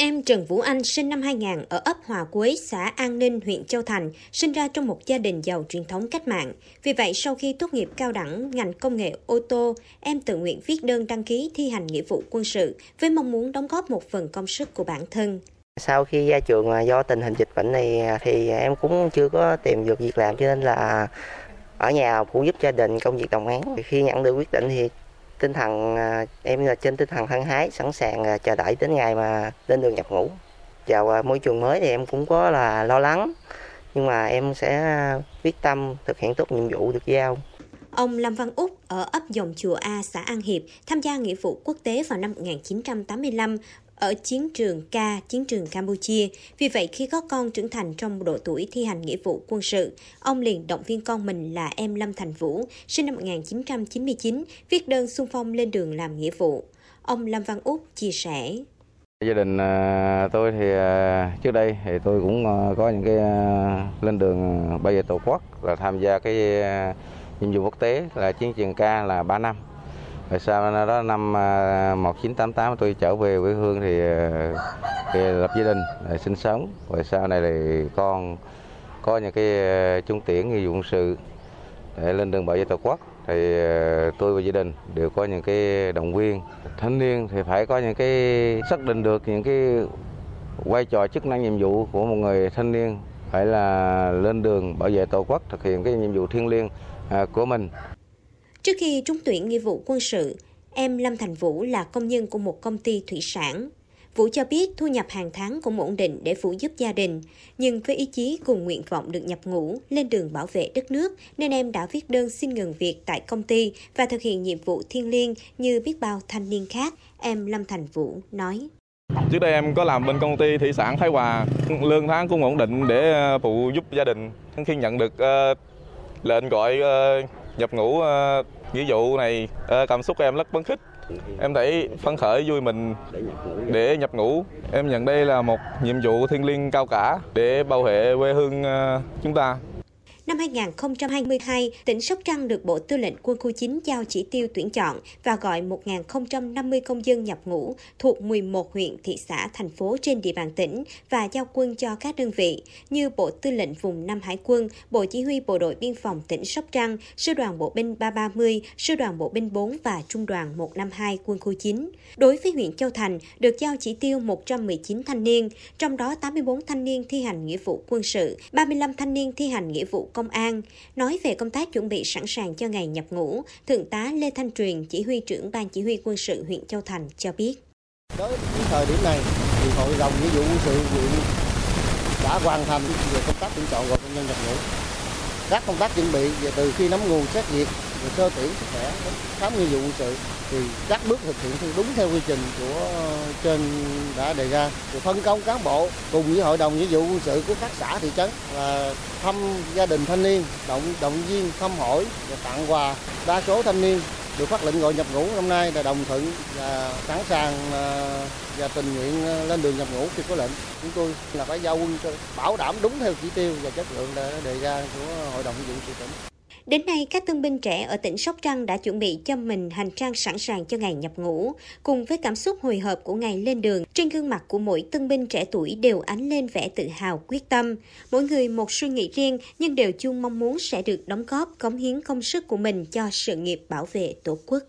Em Trần Vũ Anh sinh năm 2000 ở ấp Hòa Quế, xã An Ninh, huyện Châu Thành, sinh ra trong một gia đình giàu truyền thống cách mạng. Vì vậy, sau khi tốt nghiệp cao đẳng ngành công nghệ ô tô, em tự nguyện viết đơn đăng ký thi hành nghĩa vụ quân sự với mong muốn đóng góp một phần công sức của bản thân. Sau khi ra trường do tình hình dịch bệnh này thì em cũng chưa có tìm được việc làm cho nên là ở nhà phụ giúp gia đình công việc đồng áng. Khi nhận được quyết định thì tinh thần à, em là trên tinh thần hăng hái, sẵn sàng à, chờ đợi đến ngày mà lên đường nhập ngũ. Vào à, môi trường mới thì em cũng có là lo lắng, nhưng mà em sẽ quyết tâm thực hiện tốt nhiệm vụ được giao. Ông Lâm Văn Úc ở ấp Dòng Chùa A, xã An Hiệp, tham gia nghĩa vụ quốc tế vào năm 1985 ở chiến trường K, chiến trường Campuchia. Vì vậy, khi có con trưởng thành trong độ tuổi thi hành nghĩa vụ quân sự, ông liền động viên con mình là em Lâm Thành Vũ, sinh năm 1999, viết đơn xung phong lên đường làm nghĩa vụ. Ông Lâm Văn Úc chia sẻ. Gia đình à, tôi thì à, trước đây thì tôi cũng à, có những cái lên đường bay về tổ quốc là tham gia cái nhiệm vụ quốc tế là chiến trường ca là 3 năm. Rồi sau đó năm à, 1988 tôi trở về quê hương thì, à, thì lập gia đình à, sinh sống. Rồi sau này thì con có những cái trung tiễn nghi dụng sự để lên đường bảo vệ tổ quốc. Thì tôi và gia đình đều có những cái động viên. Thanh niên thì phải có những cái xác định được những cái vai trò chức năng nhiệm vụ của một người thanh niên. Phải là lên đường bảo vệ tổ quốc thực hiện cái nhiệm vụ thiêng liêng của mình Trước khi trúng tuyển nghĩa vụ quân sự, em Lâm Thành Vũ là công nhân của một công ty thủy sản. Vũ cho biết thu nhập hàng tháng cũng ổn định để phụ giúp gia đình, nhưng với ý chí cùng nguyện vọng được nhập ngũ lên đường bảo vệ đất nước nên em đã viết đơn xin ngừng việc tại công ty và thực hiện nhiệm vụ thiêng liêng như biết bao thanh niên khác, em Lâm Thành Vũ nói. Trước đây em có làm bên công ty thủy sản Thái Hòa, lương tháng cũng ổn định để ờ, phụ giúp gia đình. Khi nhận được lên gọi ờ, nhập ngũ ờ, nghĩa vụ này ờ, cảm xúc em rất phấn khích. Em thấy phấn khởi, vui mình để nhập ngũ. Em nhận đây là một nhiệm vụ thiêng liêng cao cả để bảo vệ quê hương chúng ta. Năm 2022, tỉnh Sóc Trăng được Bộ Tư lệnh Quân khu 9 giao chỉ tiêu tuyển chọn và gọi 1.050 công dân nhập ngũ thuộc 11 huyện, thị xã, thành phố trên địa bàn tỉnh và giao quân cho các đơn vị như Bộ Tư lệnh Vùng Nam Hải quân, Bộ Chỉ huy Bộ đội Biên phòng tỉnh Sóc Trăng, Sư đoàn Bộ binh 330, Sư đoàn Bộ binh 4 và Trung đoàn 152 Quân khu 9. Đối với huyện Châu Thành, được giao chỉ tiêu 119 thanh niên, trong đó 84 thanh niên thi hành nghĩa vụ quân sự, 35 thanh niên thi hành nghĩa vụ công an. Nói về công tác chuẩn bị sẵn sàng cho ngày nhập ngũ, Thượng tá Lê Thanh Truyền, chỉ huy trưởng Ban Chỉ huy quân sự huyện Châu Thành cho biết. Tới thời điểm này, thì Hội đồng nghĩa vụ quân sự huyện đã hoàn thành về công tác tuyển chọn và công nhân nhập ngũ. Các công tác chuẩn bị về từ khi nắm nguồn xét duyệt, rồi sơ tuyển sức khỏe, khám nghĩa vụ quân sự. Thì các bước thực hiện đúng theo quy trình của trên đã đề ra. Thì phân công cán bộ cùng với hội đồng nghĩa vụ quân sự của các xã thị trấn và thăm gia đình thanh niên động động viên thăm hỏi và tặng quà đa số thanh niên được phát lệnh gọi nhập ngũ. Năm nay là đồng thuận và sẵn sàng à, và tình nguyện à, lên đường nhập ngũ khi có lệnh. Chúng tôi là phải giao quân cho bảo đảm đúng theo chỉ tiêu và chất lượng đã đề ra của hội đồng nghĩa vụ tỉnh. Đến nay, các tân binh trẻ ở tỉnh Sóc Trăng đã chuẩn bị cho mình hành trang sẵn sàng cho ngày nhập ngũ. Cùng với cảm xúc hồi hộp của ngày lên đường, trên gương mặt của mỗi tân binh trẻ tuổi đều ánh lên vẻ tự hào quyết tâm. Mỗi người một suy nghĩ riêng nhưng đều chung mong muốn sẽ được đóng góp, cống hiến công sức của mình cho sự nghiệp bảo vệ Tổ quốc.